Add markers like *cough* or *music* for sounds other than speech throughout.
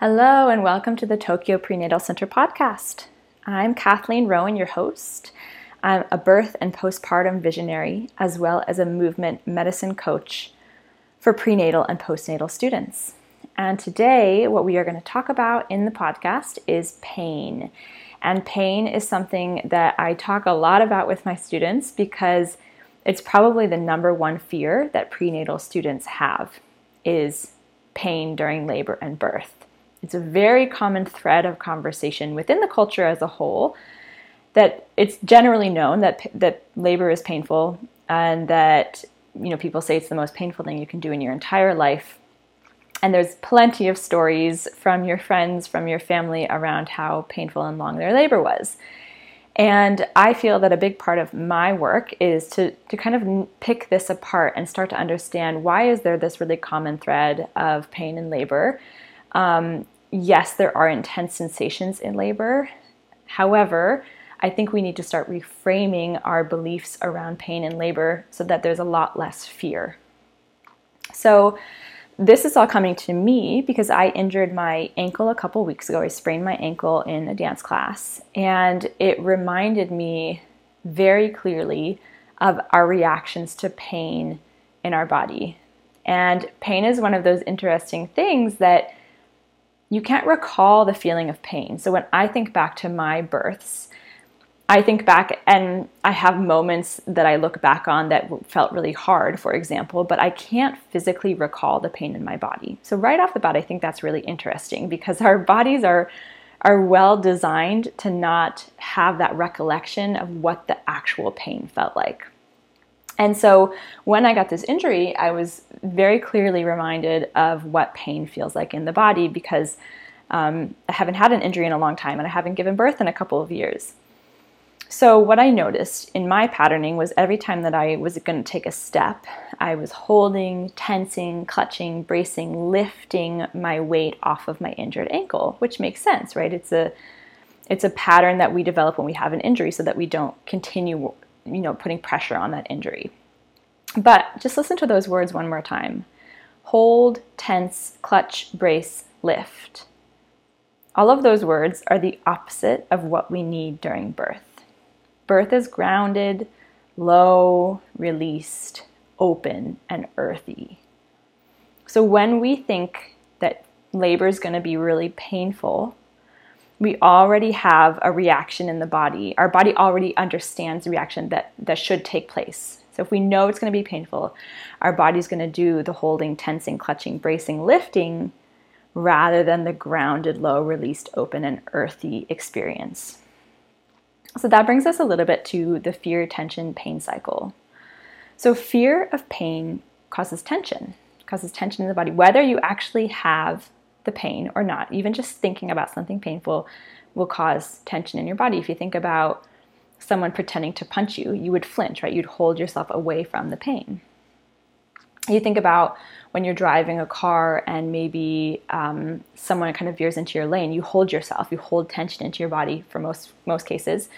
Hello, and welcome to the Tokyo Prenatal Center podcast. I'm Kathleen Rowan, your host. I'm a birth and postpartum visionary, as well as a movement medicine coach for prenatal and postnatal students. And today, what we are going to talk about in the podcast is pain. And pain is something that I talk a lot about with my students because it's probably the number one fear that prenatal students have is pain during labor and birth. It's a very common thread of conversation within the culture as a whole that it's generally known that that labor is painful and that you know people say it's the most painful thing you can do in your entire life. And there's plenty of stories from your friends, from your family around how painful and long their labor was. And I feel that a big part of my work is to, to kind of pick this apart and start to understand why is there this really common thread of pain and labor um, yes, there are intense sensations in labor. However, I think we need to start reframing our beliefs around pain and labor so that there's a lot less fear. So, this is all coming to me because I injured my ankle a couple weeks ago. I sprained my ankle in a dance class, and it reminded me very clearly of our reactions to pain in our body. And pain is one of those interesting things that you can't recall the feeling of pain. So when I think back to my births, I think back and I have moments that I look back on that felt really hard, for example, but I can't physically recall the pain in my body. So right off the bat, I think that's really interesting because *laughs* our bodies are are well designed to not have that recollection of what the actual pain felt like. And so when I got this injury, I was very clearly reminded of what pain feels like in the body because um, I haven't had an injury in a long time and I haven't given birth in a couple of years. So, what I noticed in my patterning was every time that I was going to take a step, I was holding, tensing, clutching, bracing, lifting my weight off of my injured ankle, which makes sense, right? It's a it's a pattern that we develop when we have an injury so that we don't continue you know, putting pressure on that injury. But just listen to those words one more time hold, tense, clutch, brace, lift. All of those words are the opposite of what we need during birth. Birth is grounded, low, released, open, and earthy. So when we think that labor is going to be really painful, we already have a reaction in the body. Our body already understands the reaction that, that should take place. So if we know it's going to be painful, our body's going to do the holding, tensing, clutching, bracing, lifting rather than the grounded, low, released, open, and earthy experience. So that brings us a little bit to the fear, tension, pain cycle. So fear of pain causes tension, causes tension in the body, whether you actually have the pain or not. Even just thinking about something painful will cause tension in your body. If you think about someone pretending to punch you, you would flinch, right? You'd hold yourself away from the pain. You think about when you're driving a car and maybe um, someone kind of veers into your lane, you hold yourself, you hold tension into your body for most most cases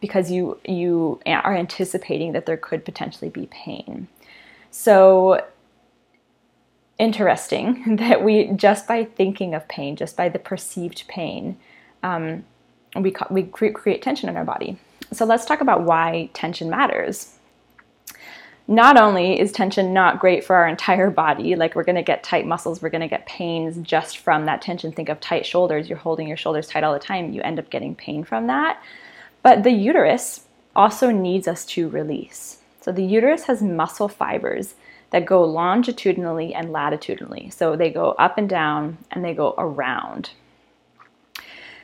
because you you are anticipating that there could potentially be pain. So interesting *laughs* that we just by thinking of pain, just by the perceived pain, um, we we create tension in our body. So let's talk about why tension matters. Not only is tension not great for our entire body, like we're going to get tight muscles, we're going to get pains just from that tension. Think of tight shoulders, you're holding your shoulders tight all the time, you end up getting pain from that. But the uterus also needs us to release. So the uterus has muscle fibers that go longitudinally and latitudinally. So they go up and down and they go around.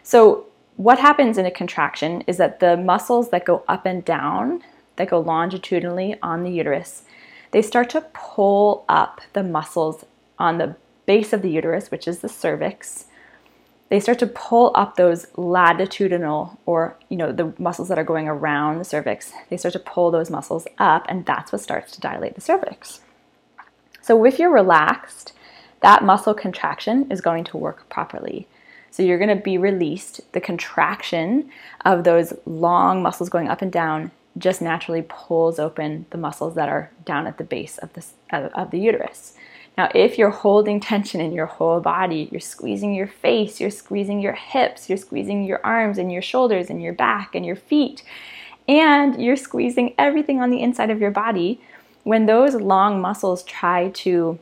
So, what happens in a contraction is that the muscles that go up and down, that go longitudinally on the uterus, they start to pull up the muscles on the base of the uterus, which is the cervix. They start to pull up those latitudinal or, you know, the muscles that are going around the cervix. They start to pull those muscles up, and that's what starts to dilate the cervix. So if you're relaxed, that muscle contraction is going to work properly. So you're going to be released. The contraction of those long muscles going up and down just naturally pulls open the muscles that are down at the base of the, of the uterus. Now, if you're holding tension in your whole body, you're squeezing your face, you're squeezing your hips, you're squeezing your arms and your shoulders and your back and your feet, and you're squeezing everything on the inside of your body, when those long muscles try to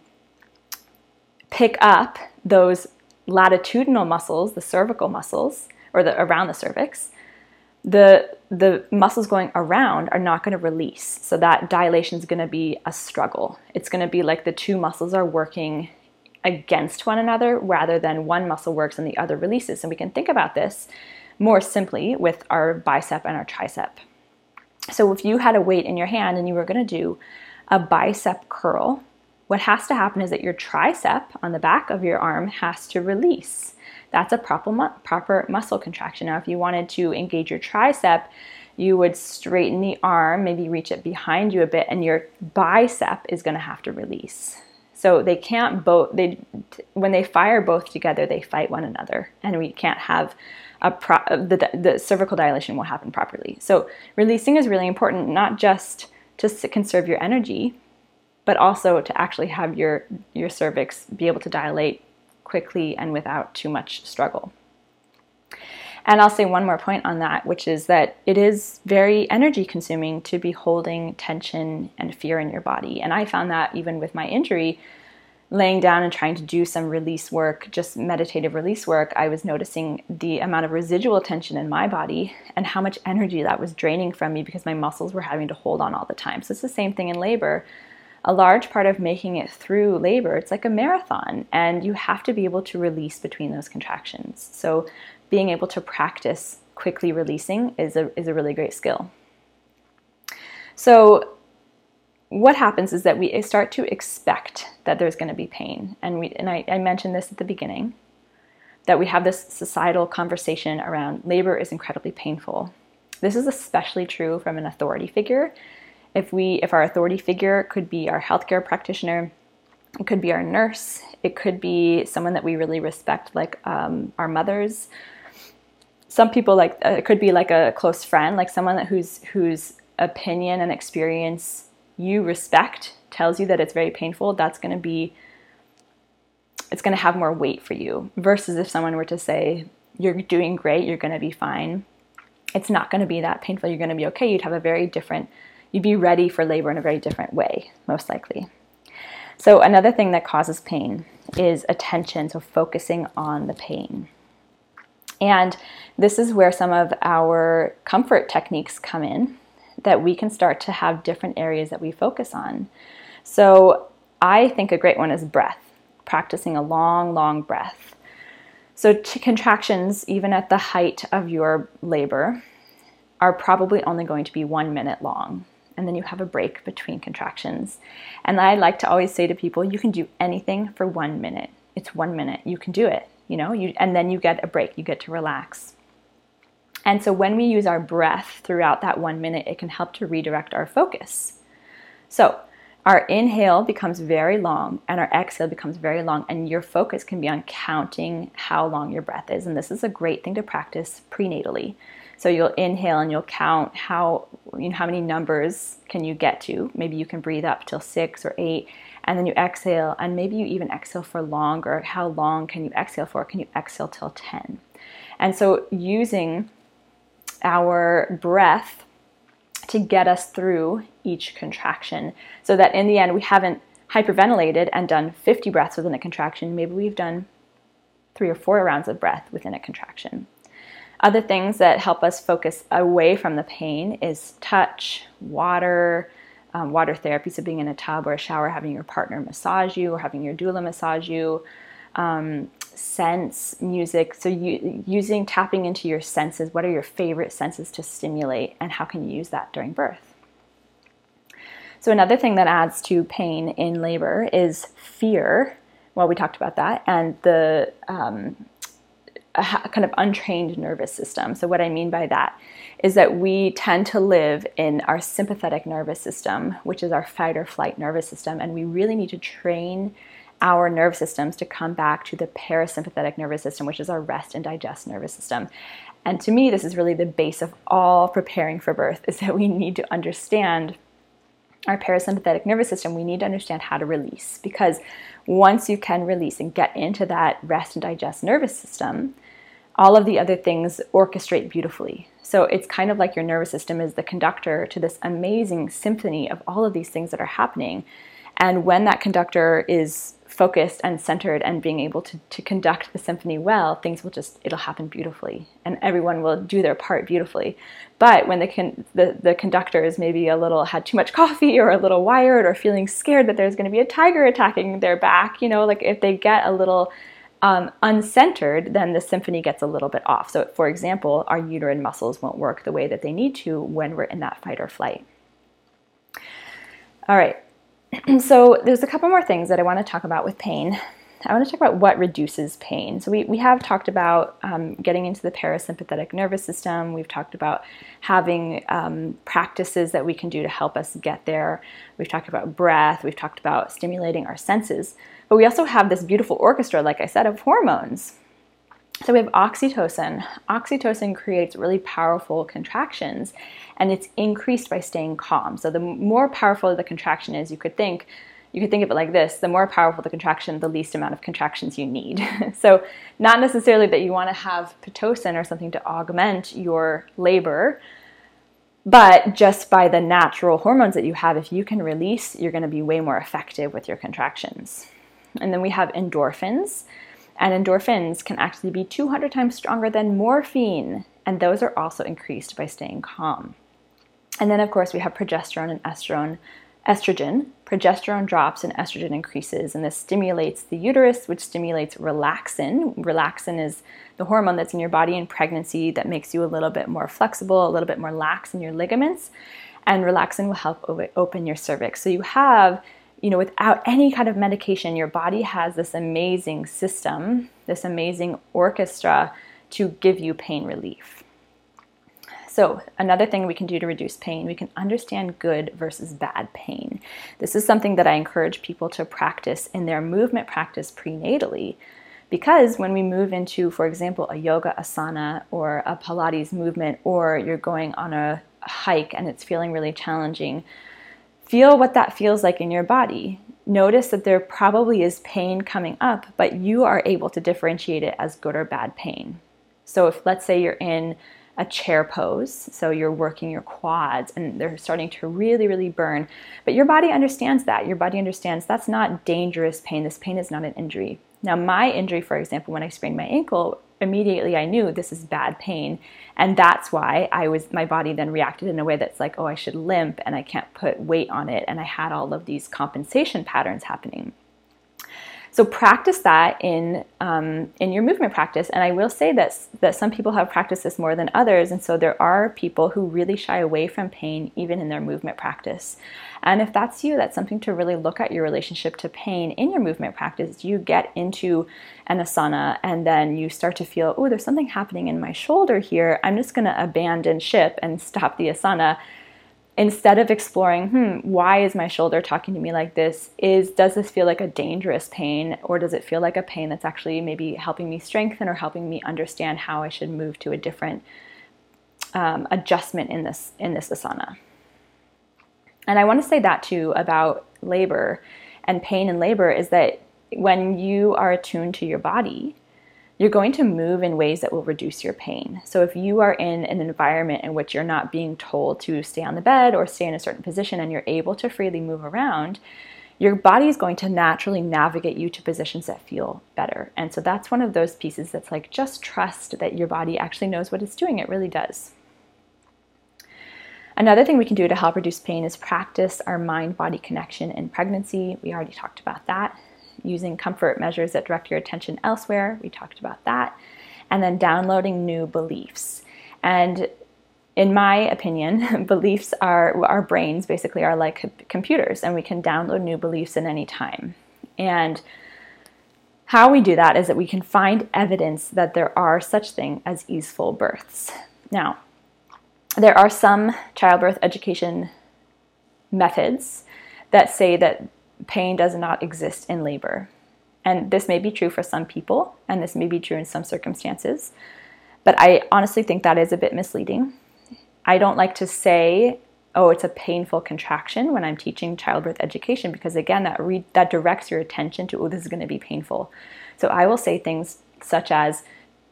pick up those latitudinal muscles, the cervical muscles, or the around the cervix, the the muscles going around are not going to release. So that dilation is going to be a struggle. It's going to be like the two muscles are working against one another rather than one muscle works and the other releases. And we can think about this more simply with our bicep and our tricep. So if you had a weight in your hand and you were going to do a bicep curl, what has to happen is that your tricep on the back of your arm has to release. That's a proper, mu- proper muscle contraction. Now, if you wanted to engage your tricep, you would straighten the arm, maybe reach it behind you a bit, and your bicep is going to have to release. So they can't both. They when they fire both together, they fight one another, and we can't have a pro- the the cervical dilation will happen properly. So releasing is really important, not just to conserve your energy, but also to actually have your your cervix be able to dilate quickly and without too much struggle. And I'll say one more point on that, which is that it is very energy consuming to be holding tension and fear in your body. And I found that even with my injury, laying down and trying to do some release work, just meditative release work, I was noticing the amount of residual tension in my body and how much energy that was draining from me because my muscles were having to hold on all the time. So it's the same thing in labor a large part of making it through labor, it's like a marathon, and you have to be able to release between those contractions. So, being able to practice quickly releasing is a, is a really great skill. So, what happens is that we start to expect that there's going to be pain. And, we, and I, I mentioned this at the beginning that we have this societal conversation around labor is incredibly painful. This is especially true from an authority figure if we if our authority figure could be our healthcare practitioner it could be our nurse it could be someone that we really respect like um, our mothers some people like uh, it could be like a close friend like someone that whose whose opinion and experience you respect tells you that it's very painful that's going to be it's going to have more weight for you versus if someone were to say you're doing great you're going to be fine it's not going to be that painful you're going to be okay you'd have a very different you'd be ready for labor in a very different way, most likely. So, another thing that causes pain is attention, so focusing on the pain. And this is where some of our comfort techniques come in that we can start to have different areas that we focus on. So, I think a great one is breath, practicing a long, long breath. So, contractions, even at the height of your labor, are probably only going to be one minute long and then you have a break between contractions. And I like to always say to people, you can do anything for one minute. It's one minute. You can do it, you know, you, and then you get a break, you get to relax. And so when we use our breath throughout that one minute, it can help to redirect our focus. So our inhale becomes very long and our exhale becomes very long, and your focus can be on counting how long your breath is. And this is a great thing to practice prenatally. So you'll inhale and you'll count how you know how many numbers can you get to. Maybe you can breathe up till 6 or 8 and then you exhale and maybe you even exhale for longer. How long can you exhale for? Can you exhale till 10? And so using our breath to get us through each contraction so that in the end we haven't hyperventilated and done 50 breaths within a contraction. Maybe we've done three or four rounds of breath within a contraction. Other things that help us focus away from the pain is touch, water, um, water therapy, so being in a tub or a shower, having your partner massage you or having your doula massage you, um, sense, music. So you, using tapping into your senses. What are your favorite senses to stimulate, and how can you use that during birth? So another thing that adds to pain in labor is fear. Well, we talked about that, and the um, kind of untrained nervous system. So, what I mean by that is that we tend to live in our sympathetic nervous system, which is our fight or flight nervous system, and we really need to train our nerve systems to come back to the parasympathetic nervous system, which is our rest and digest nervous system. And to me, this is really the base of all preparing for birth *laughs* is that we need to understand our parasympathetic nervous system, we need to understand how to release because once you can release and get into that rest and digest nervous system, all of the other things orchestrate beautifully. So it's kind of like your nervous system is the conductor to this amazing symphony of all of these things that are happening. And when that conductor is focused and centered and being able to, to conduct the symphony well, things will just, it'll happen beautifully and everyone will do their part beautifully. But when the, con- the, the conductor is maybe a little, had too much coffee or a little wired or feeling scared that there's going to be a tiger attacking their back, you know, like if they get a little um, uncentered, then the symphony gets a little bit off. So, for example, our uterine muscles won't work the way that they need to when we're in that fight or flight. All right, *clears throat* so there's a couple more things that I want to talk about with pain. I want to talk about what reduces pain. So we, we have talked about um, getting into the parasympathetic nervous system. We've talked about having um, practices that we can do to help us get there. We've talked about breath. We've talked about stimulating our senses. But we also have this beautiful orchestra, like I said, of hormones. So we have oxytocin. Oxytocin creates really powerful contractions and it's increased by staying calm. So the more powerful the contraction is, you could think you could think of it like this the more powerful the contraction, the least amount of contractions you need. *laughs* so, not necessarily that you want to have Pitocin or something to augment your labor, but just by the natural hormones that you have, if you can release, you're going to be way more effective with your contractions. And then we have endorphins. And endorphins can actually be 200 times stronger than morphine, and those are also increased by staying calm. And then, of course, we have progesterone and estrogen. Estrogen, progesterone drops and estrogen increases, and this stimulates the uterus, which stimulates relaxin. Relaxin is the hormone that's in your body in pregnancy that makes you a little bit more flexible, a little bit more lax in your ligaments, and relaxin will help open your cervix. So you have you know, without any kind of medication, your body has this amazing system, this amazing orchestra to give you pain relief. So, another thing we can do to reduce pain, we can understand good versus bad pain. This is something that I encourage people to practice in their movement practice prenatally. Because when we move into, for example, a yoga asana or a Pilates movement, or you're going on a hike and it's feeling really challenging, Feel what that feels like in your body. Notice that there probably is pain coming up, but you are able to differentiate it as good or bad pain. So, if let's say you're in a chair pose, so you're working your quads and they're starting to really, really burn, but your body understands that. Your body understands that's not dangerous pain. This pain is not an injury. Now, my injury, for example, when I sprained my ankle, immediately I knew this is bad pain. And that's why I was my body then reacted in a way that's like, oh, I should limp and I can't put weight on it. And I had all of these compensation patterns happening. So practice that in um, in your movement practice. And I will say that that some people have practiced this more than others, and so there are people who really shy away from pain even in their movement practice. And if that's you, that's something to really look at your relationship to pain in your movement practice. You get into an asana and then you start to feel, oh, there's something happening in my shoulder here. I'm just going to abandon ship and stop the asana instead of exploring, hmm, why is my shoulder talking to me like this? Is does this feel like a dangerous pain or does it feel like a pain that's actually maybe helping me strengthen or helping me understand how I should move to a different um, adjustment in this in this asana? And I want to say that too about labor and pain and labor is that when you are attuned to your body, you're going to move in ways that will reduce your pain. So if you are in an environment in which you're not being told to stay on the bed or stay in a certain position and you're able to freely move around, your body is going to naturally navigate you to positions that feel better. And so that's one of those pieces that's like just trust that your body actually knows what it's doing. It really does. Another thing we can do to help reduce pain is practice our mind body connection in pregnancy. We already talked about that using comfort measures that direct your attention elsewhere. We talked about that. And then downloading new beliefs. And in my opinion, *laughs* beliefs are our brains basically are like computers, and we can download new beliefs at any time. And how we do that is that we can find evidence that there are such thing as easeful births. Now, there are some childbirth education methods that say that pain does not exist in labor. And this may be true for some people, and this may be true in some circumstances, but I honestly think that is a bit misleading. I don't like to say oh, it's a painful contraction when I'm teaching childbirth education because again, that re- that directs your attention to oh, this is going to be painful. So I will say things such as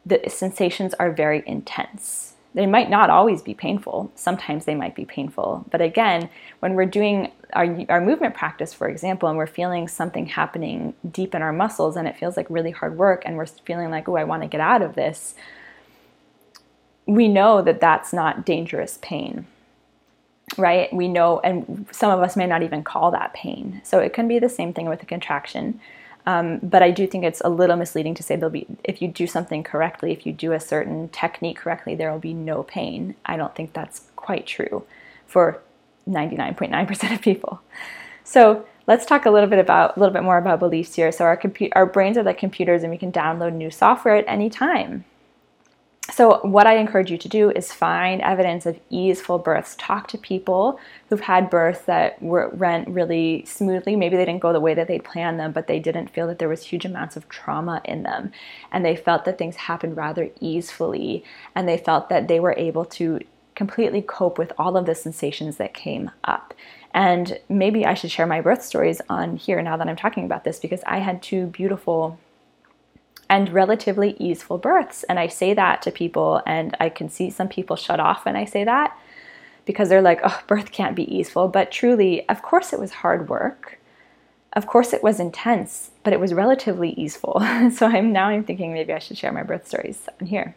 the sensations are very intense. They might not always be painful. Sometimes they might be painful. But again, when we're doing our, our movement practice, for example, and we're feeling something happening deep in our muscles and it feels like really hard work and we're feeling like, oh, I want to get out of this, we know that that's not dangerous pain right? We know, and some of us may not even call that pain. So it can be the same thing with a contraction. Um, but I do think it's a little misleading to say there'll be, if you do something correctly, if you do a certain technique correctly, there will be no pain. I don't think that's quite true for 99.9% *laughs* of people. So let's talk a little bit about a little bit more about beliefs here. So our compu- our brains are like computers, and we can download new software at any time. So, what I encourage you to do is find evidence of easeful births. Talk to people who've had births that were, went really smoothly. Maybe they didn't go the way that they planned them, but they didn't feel that there was huge amounts of trauma in them. And they felt that things happened rather easily. And they felt that they were able to completely cope with all of the sensations that came up. And maybe I should share my birth stories on here now that I'm talking about this because I had two beautiful and relatively easeful births. And I say that to people, and I can see some people shut off when I say that because they're like, oh, birth can't be easeful. But truly, of course, it was hard work. Of course, it was intense, but it was relatively easeful. *laughs* so I'm now I'm thinking maybe I should share my birth stories on here.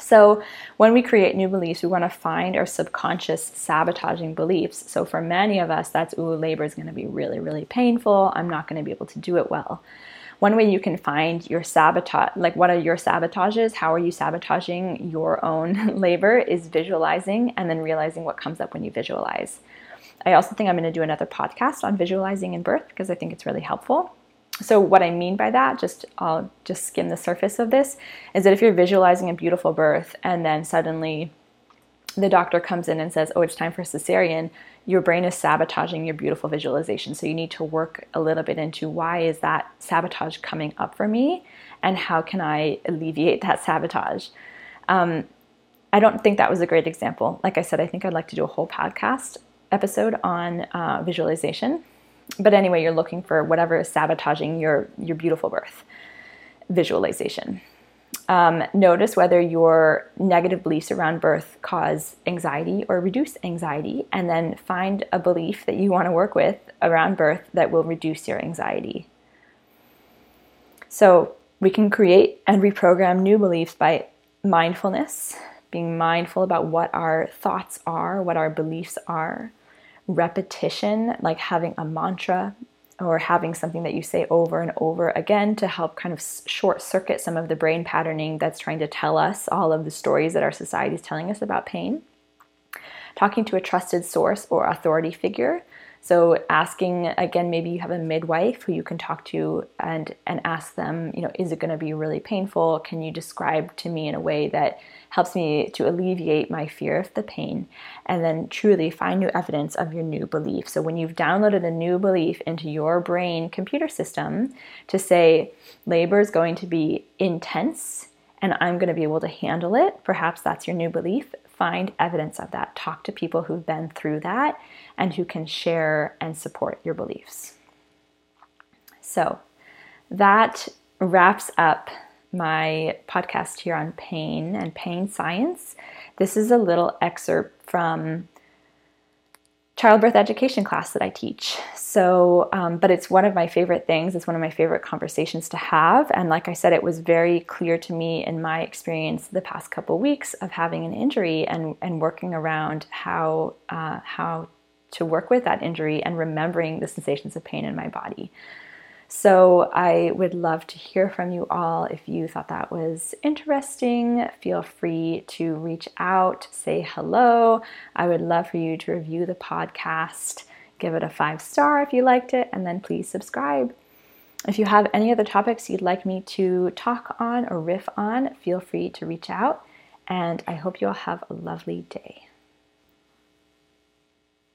So, when we create new beliefs, we want to find our subconscious sabotaging beliefs. So, for many of us, that's, ooh, labor is going to be really, really painful. I'm not going to be able to do it well one way you can find your sabotage, like what are your sabotages, how are you sabotaging your own *laughs* labor, is visualizing and then realizing what comes up when you visualize. I also think I'm going to do another podcast on visualizing in birth because I think it's really helpful. So what I mean by that, just I'll just skim the surface of this, is that if you're visualizing a beautiful birth and then suddenly the doctor comes in and says, "Oh, it's time for cesarean," your brain is sabotaging your beautiful visualization. So you need to work a little bit into why is that sabotage coming up for me and how can I alleviate that sabotage? Um, I don't think that was a great example. Like I said, I think I'd like to do a whole podcast episode on uh, visualization. But anyway, you're looking for whatever is sabotaging your your beautiful birth visualization. Um, notice whether your negative beliefs around birth cause anxiety or reduce anxiety, and then find a belief that you want to work with around birth that will reduce your anxiety. So, we can create and reprogram new beliefs by mindfulness, being mindful about what our thoughts are, what our beliefs are, repetition, like having a mantra, or having something that you say over and over again to help kind of short circuit some of the brain patterning that's trying to tell us all of the stories that our society is telling us about pain. Talking to a trusted source or authority figure so asking again, maybe you have a midwife who you can talk to and and ask them, you know, is it going to be really painful? Can you describe to me in a way that helps me to alleviate my fear of the pain? And then truly find new evidence of your new belief. So when you've downloaded a new belief into your brain computer system to say labor is going to be intense and I'm going to be able to handle it, perhaps that's your new belief. Find evidence of that. Talk to people who've been through that and who can share and support your beliefs. So that wraps up my podcast here on pain and pain science. This is a little excerpt from childbirth education class that I teach. So, um, but it's one of my favorite things. It's one of my favorite conversations to have. And like I said, it was very clear to me in my experience the past couple weeks of having an injury and, and working around how uh, how to work with that injury and remembering the sensations of pain in my body. So, I would love to hear from you all. If you thought that was interesting, feel free to reach out, say hello. I would love for you to review the podcast, give it a five star if you liked it, and then please subscribe. If you have any other topics you'd like me to talk on or riff on, feel free to reach out. And I hope you all have a lovely day.